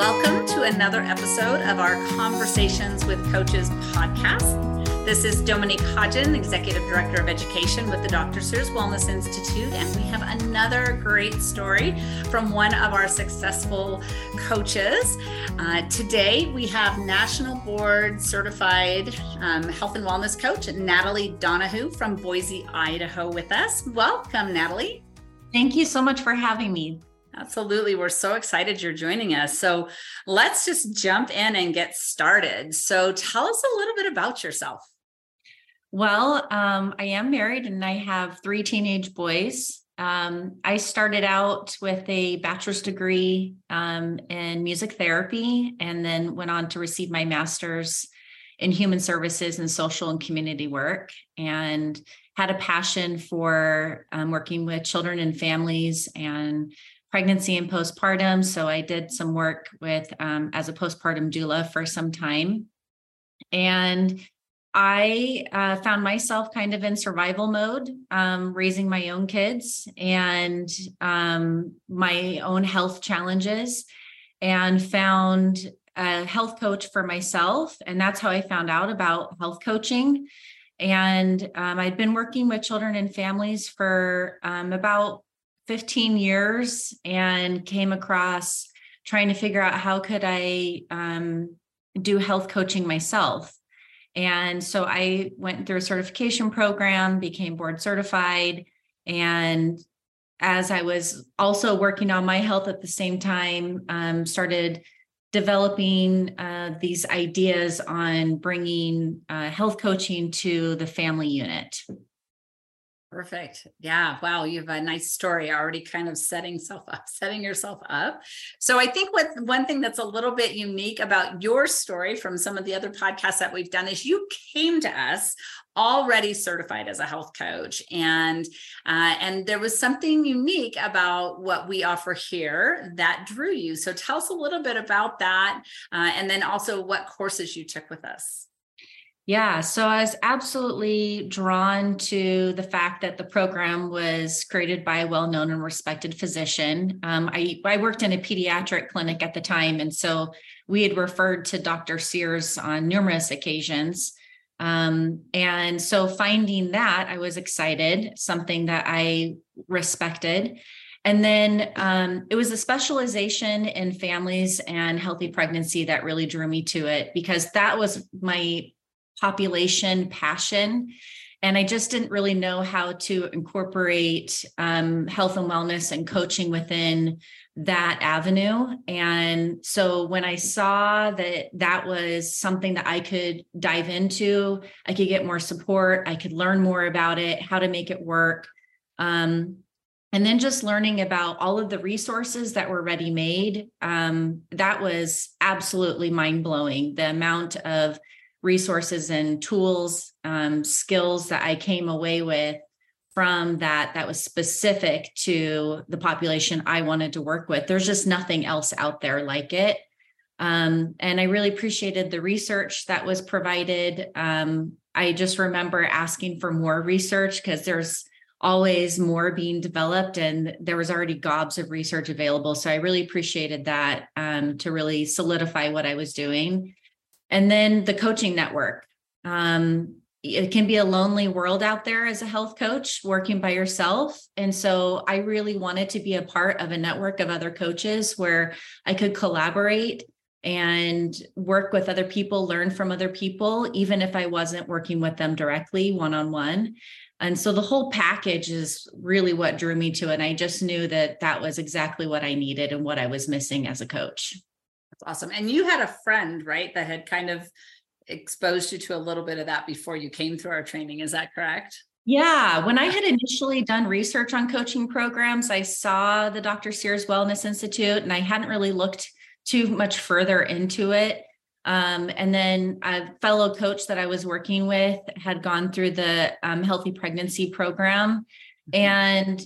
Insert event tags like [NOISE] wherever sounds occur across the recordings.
welcome to another episode of our Conversations with Coaches podcast. This is Dominique Hodgen, Executive Director of Education with the Dr. Sears Wellness Institute, and we have another great story from one of our successful coaches. Uh, today, we have National Board Certified um, Health and Wellness Coach Natalie Donohoo from Boise, Idaho, with us. Welcome, Natalie. Thank you so much for having me. Absolutely. We're so excited you're joining us. So let's just jump in and get started. So tell us a little bit about yourself. Well, um, I am married and I have three teenage boys. Um, I started out with a bachelor's degree um, in music therapy and then went on to receive my master's in human services and social and community work and had a passion for um, working with children and families and pregnancy and postpartum. So I did some work with um, as a postpartum doula for some time. And I uh, found myself kind of in survival mode, um, raising my own kids and um, my own health challenges, and found a health coach for myself. And that's how I found out about health coaching. And um, I'd been working with children and families for um, about 15 years and came across trying to figure out how could I um, do health coaching myself. And so I went through a certification program, became board certified, and as I was also working on my health at the same time, um, started developing uh, these ideas on bringing uh, health coaching to the family unit. Perfect. Yeah. Wow. You have a nice story already kind of setting self up, setting yourself up. So I think what one thing that's a little bit unique about your story from some of the other podcasts that we've done is you came to us already certified as a health coach and uh, and there was something unique about what we offer here that drew you so tell us a little bit about that uh, and then also what courses you took with us yeah, so I was absolutely drawn to the fact that the program was created by a well known and respected physician. Um, I, I worked in a pediatric clinic at the time, and so we had referred to Dr. Sears on numerous occasions. Um, and so finding that, I was excited, something that I respected. And then um, it was a specialization in families and healthy pregnancy that really drew me to it because that was my population passion. And I just didn't really know how to incorporate um, health and wellness and coaching within that avenue. And so when I saw that that was something that I could dive into, I could get more support, I could learn more about it, how to make it work. Um, and then just learning about all of the resources that were ready made, um, that was absolutely mind blowing. The amount of resources and tools, um, skills that I came away with from that that was specific to the population I wanted to work with. There's just nothing else out there like it. Um, and I really appreciated the research that was provided. Um, I just remember asking for more research because there's always more being developed and there was already gobs of research available. So I really appreciated that um, to really solidify what I was doing. And then the coaching network. Um, it can be a lonely world out there as a health coach working by yourself. And so I really wanted to be a part of a network of other coaches where I could collaborate and work with other people, learn from other people, even if I wasn't working with them directly one on one. And so the whole package is really what drew me to it. And I just knew that that was exactly what I needed and what I was missing as a coach. That's awesome. And you had a friend, right, that had kind of exposed you to a little bit of that before you came through our training. Is that correct? Yeah. When I had initially done research on coaching programs, I saw the Dr. Sears Wellness Institute and I hadn't really looked too much further into it. Um, and then a fellow coach that I was working with had gone through the um, healthy pregnancy program. Mm-hmm. And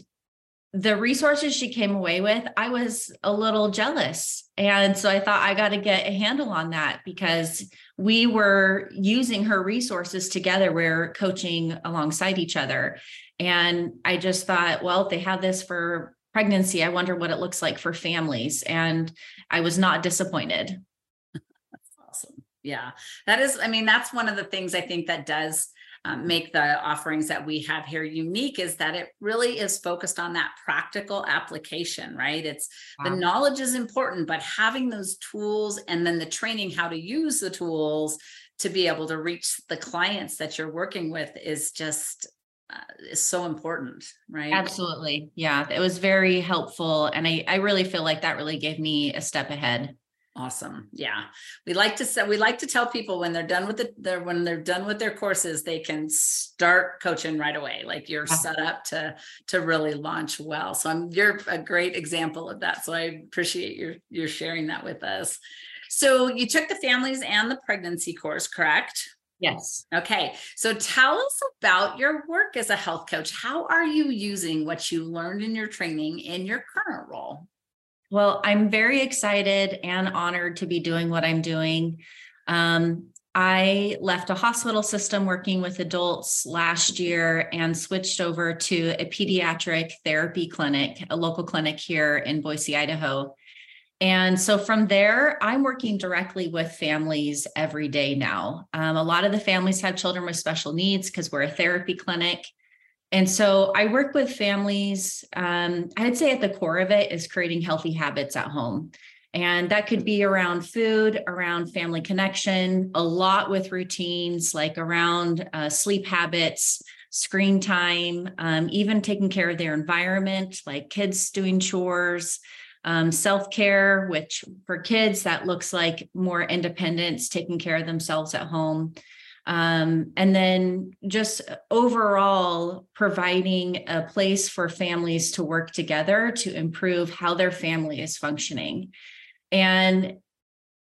the resources she came away with, I was a little jealous. And so I thought I got to get a handle on that because we were using her resources together. We're coaching alongside each other. And I just thought, well, if they have this for pregnancy, I wonder what it looks like for families. And I was not disappointed. [LAUGHS] That's awesome. Yeah. That is, I mean, that's one of the things I think that does um, make the offerings that we have here unique is that it really is focused on that practical application, right? It's wow. the knowledge is important, but having those tools and then the training how to use the tools to be able to reach the clients that you're working with is just uh, is so important, right? Absolutely. Yeah, it was very helpful. And I, I really feel like that really gave me a step ahead. Awesome. Yeah. We like to say we like to tell people when they're done with the their when they're done with their courses, they can start coaching right away. Like you're yeah. set up to to really launch well. So I'm you're a great example of that. So I appreciate your your sharing that with us. So you took the families and the pregnancy course, correct? Yes. Okay. So tell us about your work as a health coach. How are you using what you learned in your training in your current role? Well, I'm very excited and honored to be doing what I'm doing. Um, I left a hospital system working with adults last year and switched over to a pediatric therapy clinic, a local clinic here in Boise, Idaho. And so from there, I'm working directly with families every day now. Um, a lot of the families have children with special needs because we're a therapy clinic. And so I work with families. Um, I'd say at the core of it is creating healthy habits at home. And that could be around food, around family connection, a lot with routines like around uh, sleep habits, screen time, um, even taking care of their environment, like kids doing chores, um, self care, which for kids, that looks like more independence, taking care of themselves at home. Um, and then just overall providing a place for families to work together to improve how their family is functioning. And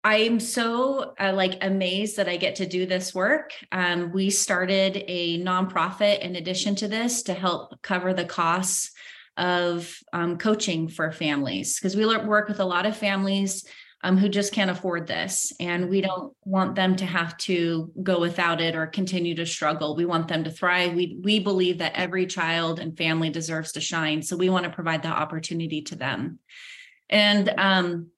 I'm so uh, like amazed that I get to do this work. Um, we started a nonprofit in addition to this to help cover the costs of um, coaching for families because we work with a lot of families um, who just can't afford this. And we don't want them to have to go without it or continue to struggle. We want them to thrive. We, we believe that every child and family deserves to shine. So we want to provide that opportunity to them. And um,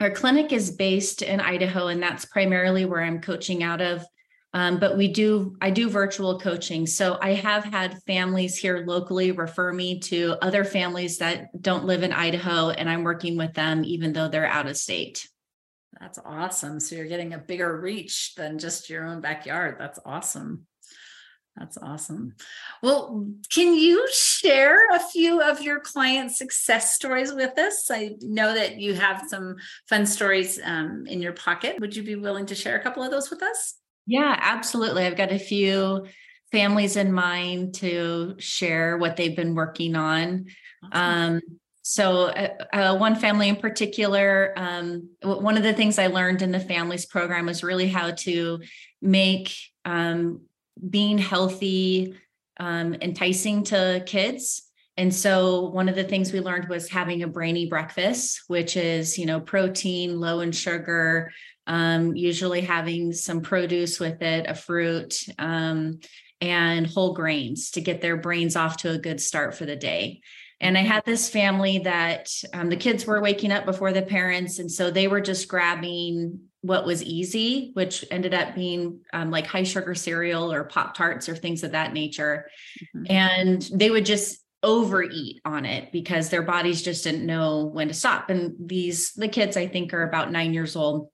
our clinic is based in Idaho, and that's primarily where I'm coaching out of. Um, but we do, I do virtual coaching. So I have had families here locally refer me to other families that don't live in Idaho, and I'm working with them even though they're out of state. That's awesome. So you're getting a bigger reach than just your own backyard. That's awesome. That's awesome. Well, can you share a few of your client success stories with us? I know that you have some fun stories um, in your pocket. Would you be willing to share a couple of those with us? Yeah, absolutely. I've got a few families in mind to share what they've been working on. Awesome. Um, so, uh, uh, one family in particular, um, one of the things I learned in the families program was really how to make um, being healthy um, enticing to kids. And so, one of the things we learned was having a brainy breakfast, which is, you know, protein, low in sugar, um, usually having some produce with it, a fruit, um, and whole grains to get their brains off to a good start for the day. And I had this family that um, the kids were waking up before the parents. And so they were just grabbing what was easy, which ended up being um, like high sugar cereal or Pop Tarts or things of that nature. Mm-hmm. And they would just overeat on it because their bodies just didn't know when to stop. And these, the kids, I think, are about nine years old.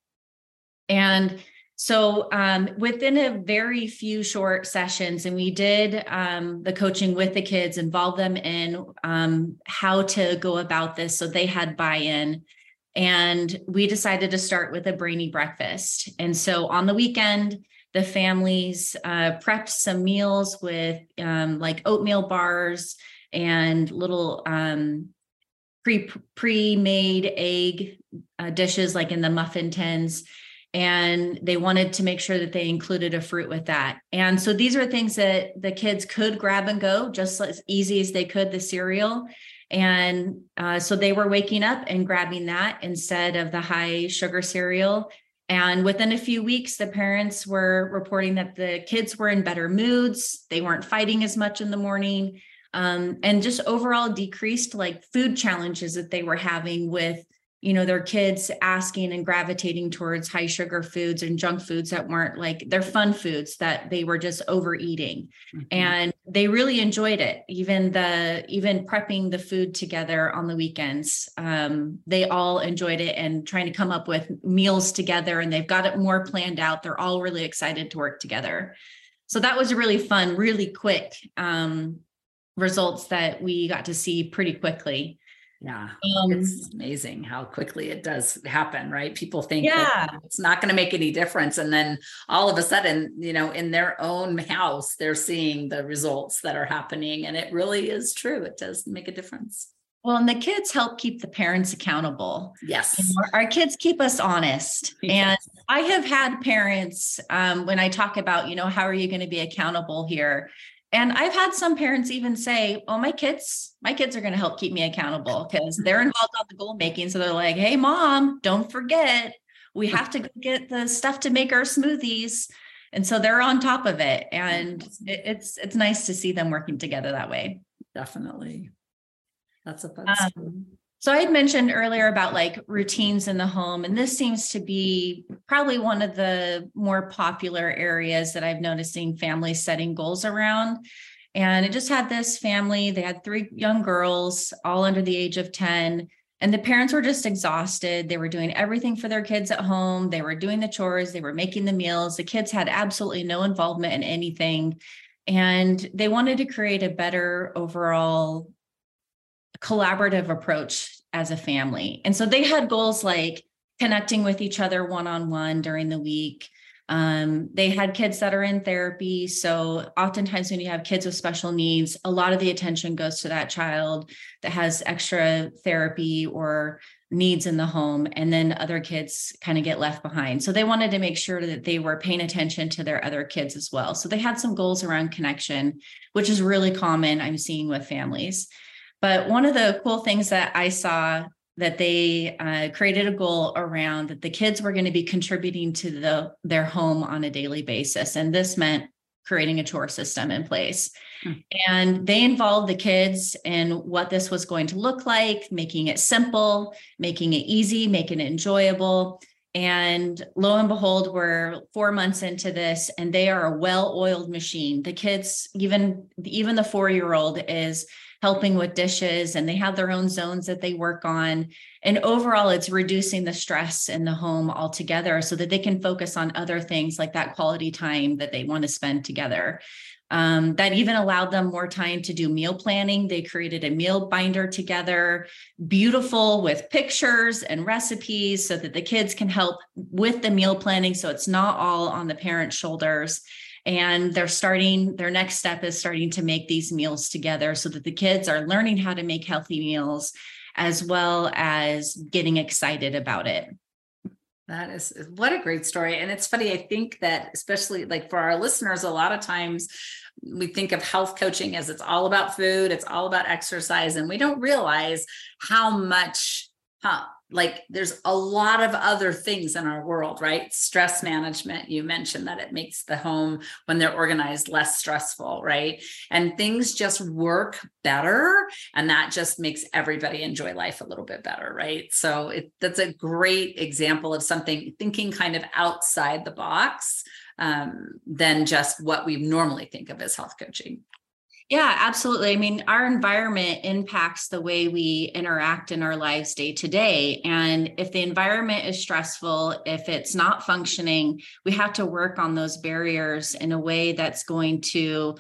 And so um, within a very few short sessions, and we did um, the coaching with the kids, involve them in um, how to go about this. So they had buy-in. And we decided to start with a brainy breakfast. And so on the weekend, the families uh, prepped some meals with um, like oatmeal bars and little um, pre pre made egg uh, dishes like in the muffin tins and they wanted to make sure that they included a fruit with that. And so these are things that the kids could grab and go just as easy as they could the cereal. And uh, so they were waking up and grabbing that instead of the high sugar cereal. And within a few weeks, the parents were reporting that the kids were in better moods. They weren't fighting as much in the morning. um, and just overall decreased like food challenges that they were having with you know their kids asking and gravitating towards high sugar foods and junk foods that weren't like their fun foods that they were just overeating. Mm-hmm. and they really enjoyed it even the even prepping the food together on the weekends. Um, they all enjoyed it and trying to come up with meals together and they've got it more planned out. They're all really excited to work together. So that was a really fun really quick um, results that we got to see pretty quickly yeah. Um, it's amazing how quickly it does happen, right? People think yeah. it's not going to make any difference. And then all of a sudden, you know, in their own house, they're seeing the results that are happening. And it really is true. It does make a difference. Well, and the kids help keep the parents accountable. Yes. You know, our kids keep us honest. Yes. And I have had parents, um, when I talk about, you know, how are you going to be accountable here? And I've had some parents even say, "Oh, my kids, my kids are going to help keep me accountable [LAUGHS] because they're involved on the goal making." So they're like, "Hey, mom, don't forget, we have to [LAUGHS] get the stuff to make our smoothies." And so they're on top of it, and it's it's nice to see them working together that way. Definitely, that's a fun. Um, so I had mentioned earlier about like routines in the home, and this seems to be probably one of the more popular areas that I've noticed seeing families setting goals around. And it just had this family, they had three young girls, all under the age of 10. And the parents were just exhausted. They were doing everything for their kids at home. They were doing the chores, they were making the meals. The kids had absolutely no involvement in anything. And they wanted to create a better overall collaborative approach as a family. And so they had goals like connecting with each other one on one during the week. Um, they had kids that are in therapy. So oftentimes, when you have kids with special needs, a lot of the attention goes to that child that has extra therapy or needs in the home. And then other kids kind of get left behind. So they wanted to make sure that they were paying attention to their other kids as well. So they had some goals around connection, which is really common I'm seeing with families. But one of the cool things that I saw that they uh, created a goal around that the kids were going to be contributing to the their home on a daily basis, and this meant creating a chore system in place. Hmm. And they involved the kids in what this was going to look like, making it simple, making it easy, making it enjoyable. And lo and behold, we're four months into this, and they are a well-oiled machine. The kids, even even the four-year-old, is helping with dishes and they have their own zones that they work on. And overall, it's reducing the stress in the home altogether so that they can focus on other things like that quality time that they want to spend together. Um, that even allowed them more time to do meal planning. They created a meal binder together, beautiful with pictures and recipes so that the kids can help with the meal planning. So it's not all on the parents' shoulders and they're starting their next step is starting to make these meals together so that the kids are learning how to make healthy meals as well as getting excited about it that is what a great story. And it's funny, I think that especially like for our listeners, a lot of times we think of health coaching as it's all about food, it's all about exercise, and we don't realize how much huh, like there's a lot of other things in our world, right? Stress management, you mentioned that it makes the home when they're organized less stressful, right? And things just work better. And that just makes everybody enjoy life a little bit better, right? So it, that's a great example of something thinking kind of outside the box um, than just what we normally think of as health coaching. Yeah, absolutely. I mean, our environment impacts the way we interact in our lives day to day. And if the environment is stressful, if it's not functioning, we have to work on those barriers in a way that's going to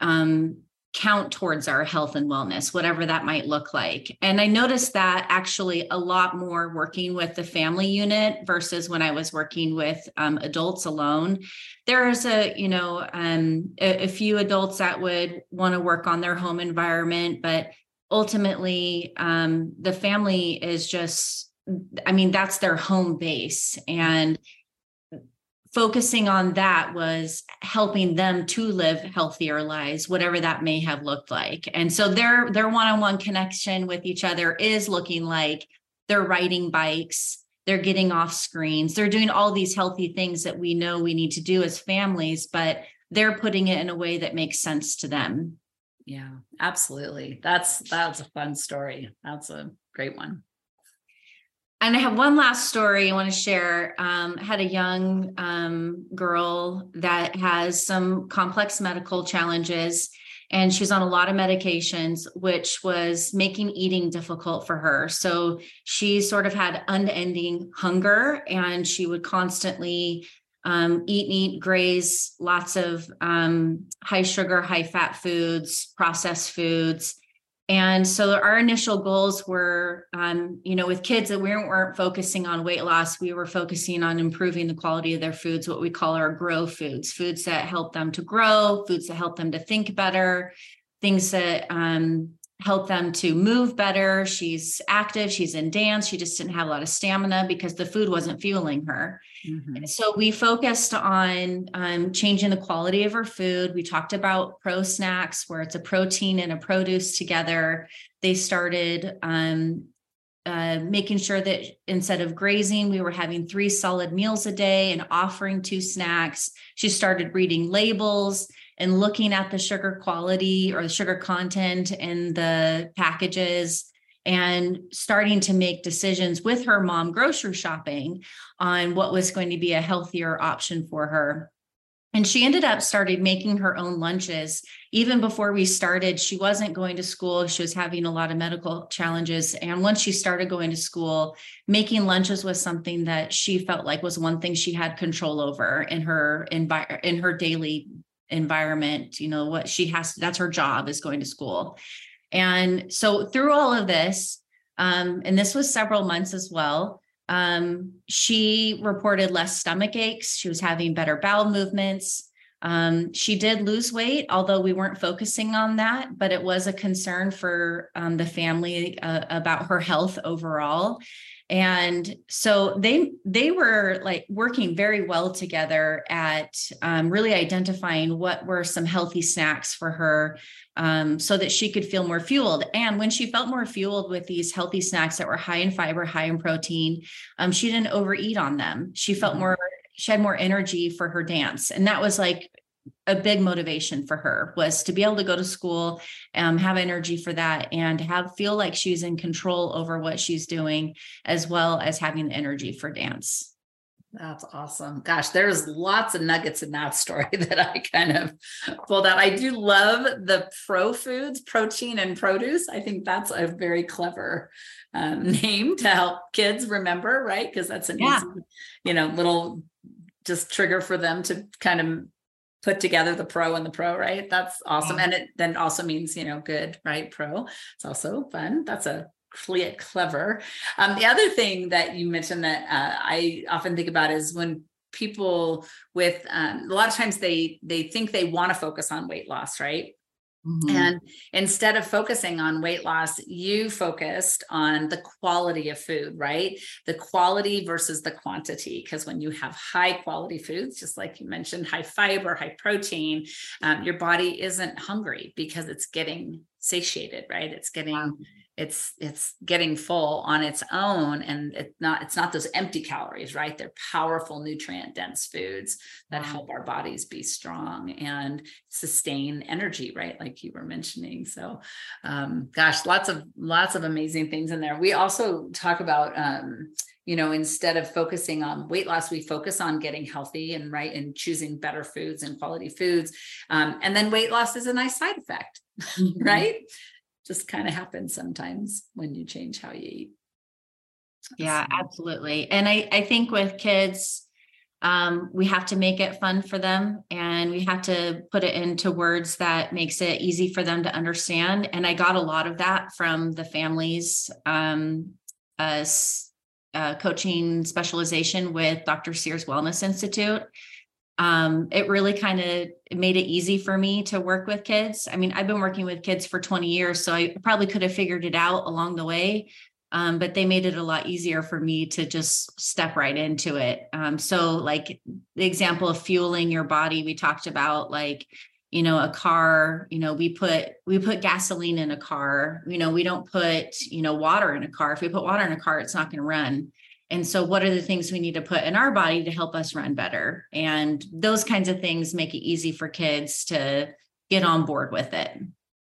um, count towards our health and wellness, whatever that might look like. And I noticed that actually a lot more working with the family unit versus when I was working with um, adults alone. There's a, you know, um, a, a few adults that would want to work on their home environment, but ultimately um, the family is just, I mean, that's their home base. And focusing on that was helping them to live healthier lives whatever that may have looked like and so their their one-on-one connection with each other is looking like they're riding bikes they're getting off screens they're doing all these healthy things that we know we need to do as families but they're putting it in a way that makes sense to them Yeah, absolutely. That's that's a fun story. That's a great one. And I have one last story I want to share. Um, I had a young um, girl that has some complex medical challenges, and she's on a lot of medications, which was making eating difficult for her. So she sort of had unending hunger, and she would constantly um, eat, eat, graze, lots of um, high sugar, high fat foods, processed foods. And so our initial goals were, um, you know, with kids that we weren't focusing on weight loss, we were focusing on improving the quality of their foods, what we call our grow foods, foods that help them to grow, foods that help them to think better, things that um, help them to move better. She's active, she's in dance. She just didn't have a lot of stamina because the food wasn't fueling her. Mm-hmm. So we focused on um, changing the quality of her food. We talked about pro snacks, where it's a protein and a produce together. They started um, uh, making sure that instead of grazing, we were having three solid meals a day and offering two snacks. She started reading labels and looking at the sugar quality or the sugar content in the packages and starting to make decisions with her mom grocery shopping on what was going to be a healthier option for her. And she ended up started making her own lunches. Even before we started she wasn't going to school. She was having a lot of medical challenges. And once she started going to school making lunches was something that she felt like was one thing she had control over in her in her daily environment you know what she has that's her job is going to school. And so through all of this um, and this was several months as well um, she reported less stomach aches. She was having better bowel movements. Um, she did lose weight although we weren't focusing on that but it was a concern for um, the family uh, about her health overall and so they they were like working very well together at um, really identifying what were some healthy snacks for her um, so that she could feel more fueled. And when she felt more fueled with these healthy snacks that were high in fiber high in protein um, she didn't overeat on them. She felt mm-hmm. more she had more energy for her dance. And that was like a big motivation for her was to be able to go to school um, have energy for that and have feel like she's in control over what she's doing as well as having the energy for dance that's awesome. Gosh, there's lots of nuggets in that story [LAUGHS] that I kind of pulled out. I do love the pro foods, protein and produce. I think that's a very clever um, [LAUGHS] name to help kids remember, right? Because that's an yeah. easy, you know, little just trigger for them to kind of put together the pro and the pro, right? That's awesome. And it then also means, you know, good, right? Pro. It's also fun. That's a clever. Um, the other thing that you mentioned that uh, I often think about is when people with um, a lot of times they they think they want to focus on weight loss, right? Mm-hmm. And instead of focusing on weight loss, you focused on the quality of food, right? The quality versus the quantity. Because when you have high quality foods, just like you mentioned, high fiber, high protein, um, your body isn't hungry because it's getting satiated, right? It's getting. It's it's getting full on its own and it's not it's not those empty calories right? They're powerful nutrient dense foods that wow. help our bodies be strong and sustain energy right? Like you were mentioning. So um gosh lots of lots of amazing things in there. We also talk about um you know instead of focusing on weight loss we focus on getting healthy and right and choosing better foods and quality foods. Um, and then weight loss is a nice side effect [LAUGHS] mm-hmm. right just kind of happens sometimes when you change how you eat. Yeah, absolutely. And I, I think with kids, um, we have to make it fun for them and we have to put it into words that makes it easy for them to understand. And I got a lot of that from the families um, uh, uh, coaching specialization with Dr. Sears Wellness Institute um, it really kind of made it easy for me to work with kids. I mean, I've been working with kids for 20 years, so I probably could have figured it out along the way. Um, but they made it a lot easier for me to just step right into it. Um, so, like the example of fueling your body, we talked about like, you know, a car. You know, we put we put gasoline in a car. You know, we don't put you know water in a car. If we put water in a car, it's not going to run. And so, what are the things we need to put in our body to help us run better? And those kinds of things make it easy for kids to get on board with it.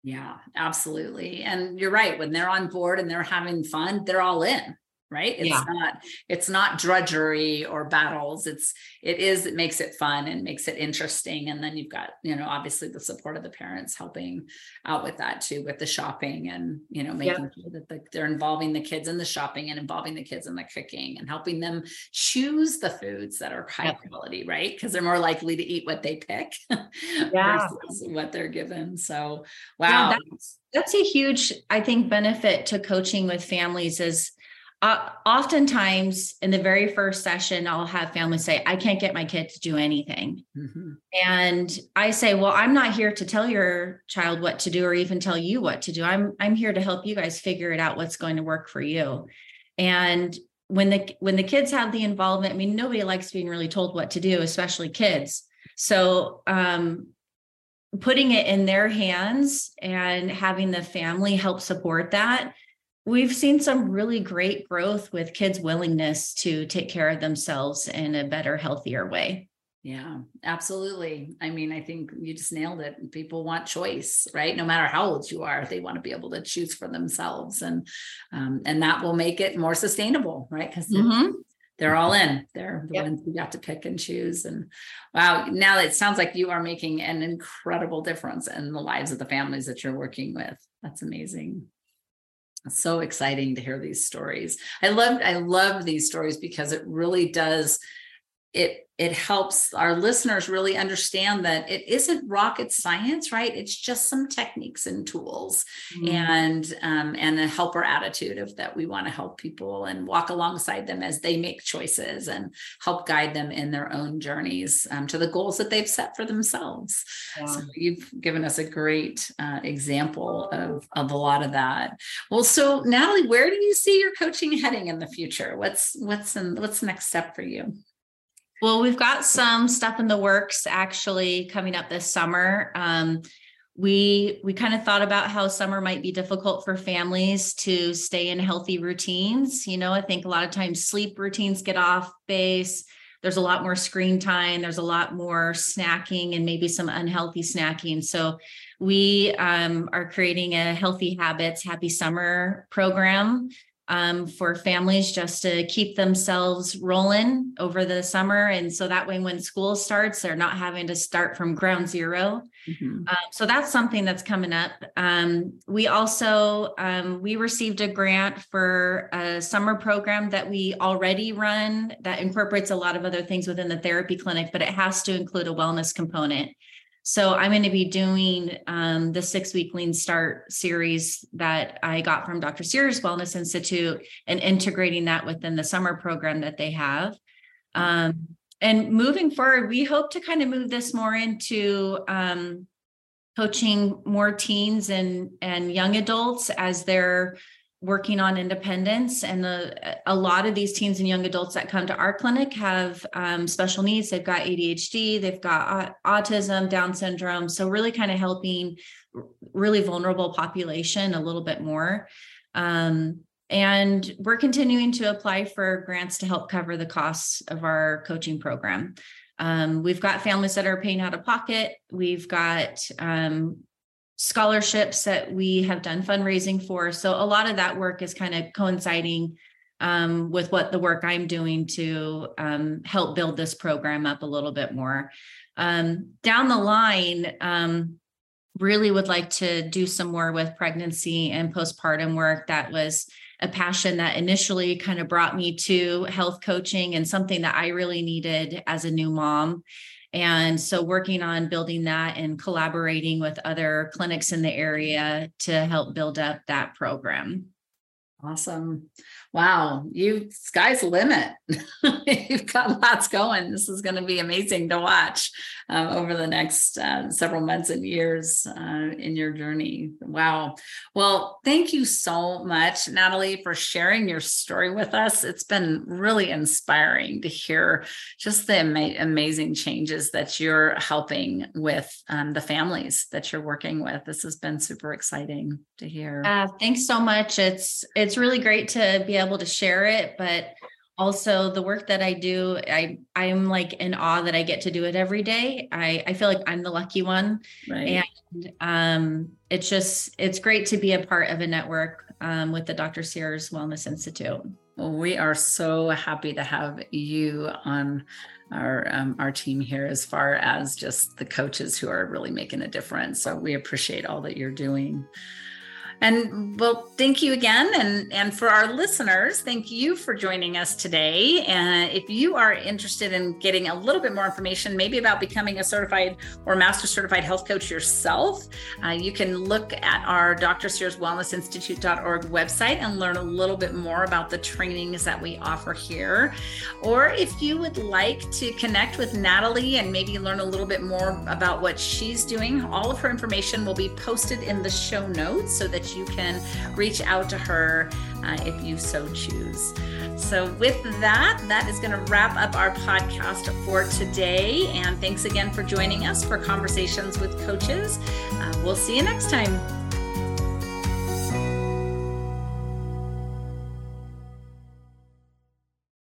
Yeah, absolutely. And you're right. When they're on board and they're having fun, they're all in right it's Yeah. not it's not drudgery or battles it's it is it makes it fun and makes it interesting and then you've got you know obviously the support of the parents helping out with that too with the shopping and you know making sure that the, they're involving the kids in the shopping and involving the kids in the cooking and helping them choose the foods that are high Yep. quality right because they're more likely to eat what they pick [LAUGHS] Yeah. versus what they're given so Yeah, wow that's that's a huge, I think, benefit to coaching with families is uh, oftentimes in the very first session, I'll have families say, I can't get my kid to do anything. Mhm. And I say, well, I'm not here to tell your child what to do or even tell you what to do. I'm I'm here to help you guys figure it out what's going to work for you. And when the when the kids have the involvement, I mean, nobody likes being really told what to do, especially kids. So um putting it in their hands and having the family help support that we've seen some really great growth with kids willingness to take care of themselves in a better healthier way Yeah, absolutely. I mean, I think you just nailed it. People want choice, right? No matter how old you are, they want to be able to choose for themselves, and um, and that will make it more sustainable, right? Because Mhm. they're all in. They're the Yep. ones who got to pick and choose. And wow, now it sounds like you are making an incredible difference in the lives of the families that you're working with. That's amazing. So exciting to hear these stories. I love I love these stories because it really does it it helps our listeners really understand that it isn't rocket science right? It's just some techniques and tools and um, and a helper attitude of that we want to help people and walk alongside them as they make choices and help guide them in their own journeys um, to the goals that they've set for themselves. So you've given us a great uh, example of, of a lot of that. Well so natalie where do you see your coaching heading in the future? What's what's in, what's the next step for you Well, we've got some stuff in the works actually coming up this summer. Um, we we kind of thought about how summer might be difficult for families to stay in healthy routines. You know, I think a lot of times sleep routines get off base. There's a lot more screen time. There's a lot more snacking and maybe some unhealthy snacking. So we um, are creating a healthy habits, happy summer program um, for families just to keep themselves rolling over the summer. And so that way, when school starts, they're not having to start from ground zero. Mhm. Um, so that's something that's coming up. Um, we also um, we received a grant for a summer program that we already run that incorporates a lot of other things within the therapy clinic, but it has to include a wellness component. So I'm going to be doing um, the six week lean start series that I got from Dr. Sears Wellness Institute and integrating that within the summer program that they have. Um, and moving forward, we hope to kind of move this more into um, coaching more teens and and young adults as they're working on independence. And the, a lot of these teens and young adults that come to our clinic have um, special needs. They've got ADHD, they've got au- autism, Down syndrome. So really kind of helping really vulnerable population a little bit more. Um, and we're continuing to apply for grants to help cover the costs of our coaching program. Um, we've got families that are paying out of pocket. We've got um, scholarships that we have done fundraising for. So a lot of that work is kind of coinciding um, with what the work I'm doing to um, help build this program up a little bit more. Um, down the line, um, really would like to do some more with pregnancy and postpartum work. That was a passion that initially kind of brought me to health coaching and something that I really needed as a new mom. And so working on building that and collaborating with other clinics in the area to help build up that program. Awesome. Wow. You sky's the limit. [LAUGHS] You've got lots going. This is going to be amazing to watch uh, over the next uh, several months and years uh, in your journey. Wow. Well, thank you so much, Natalie, for sharing your story with us. It's been really inspiring to hear just the ama- amazing changes that you're helping with um, the families that you're working with. This has been super exciting to hear. Uh, thanks so much. It's it's really great to be able to share it, but also the work that I do, I I'm like in awe that I get to do it every day. I I feel like I'm the lucky one. Right. And um it's just it's great to be a part of a network um, with the Dr. Sears Wellness Institute. Well, we are so happy to have you on our um, our team here as far as just the coaches who are really making a difference. So we appreciate all that you're doing. And well, thank you again. And, and for our listeners, thank you for joining us today. And if you are interested in getting a little bit more information, maybe about becoming a certified or master certified health coach yourself, uh, you can look at our Dr. Sears Wellness Institute.org website and learn a little bit more about the trainings that we offer here. Or if you would like to connect with Natalie and maybe learn a little bit more about what she's doing, all of her information will be posted in the show notes so you can reach out to her uh, if you so choose. So, with that, that is going to wrap up our podcast for today. And thanks again for joining us for Conversations with Coaches. Uh, we'll see you next time.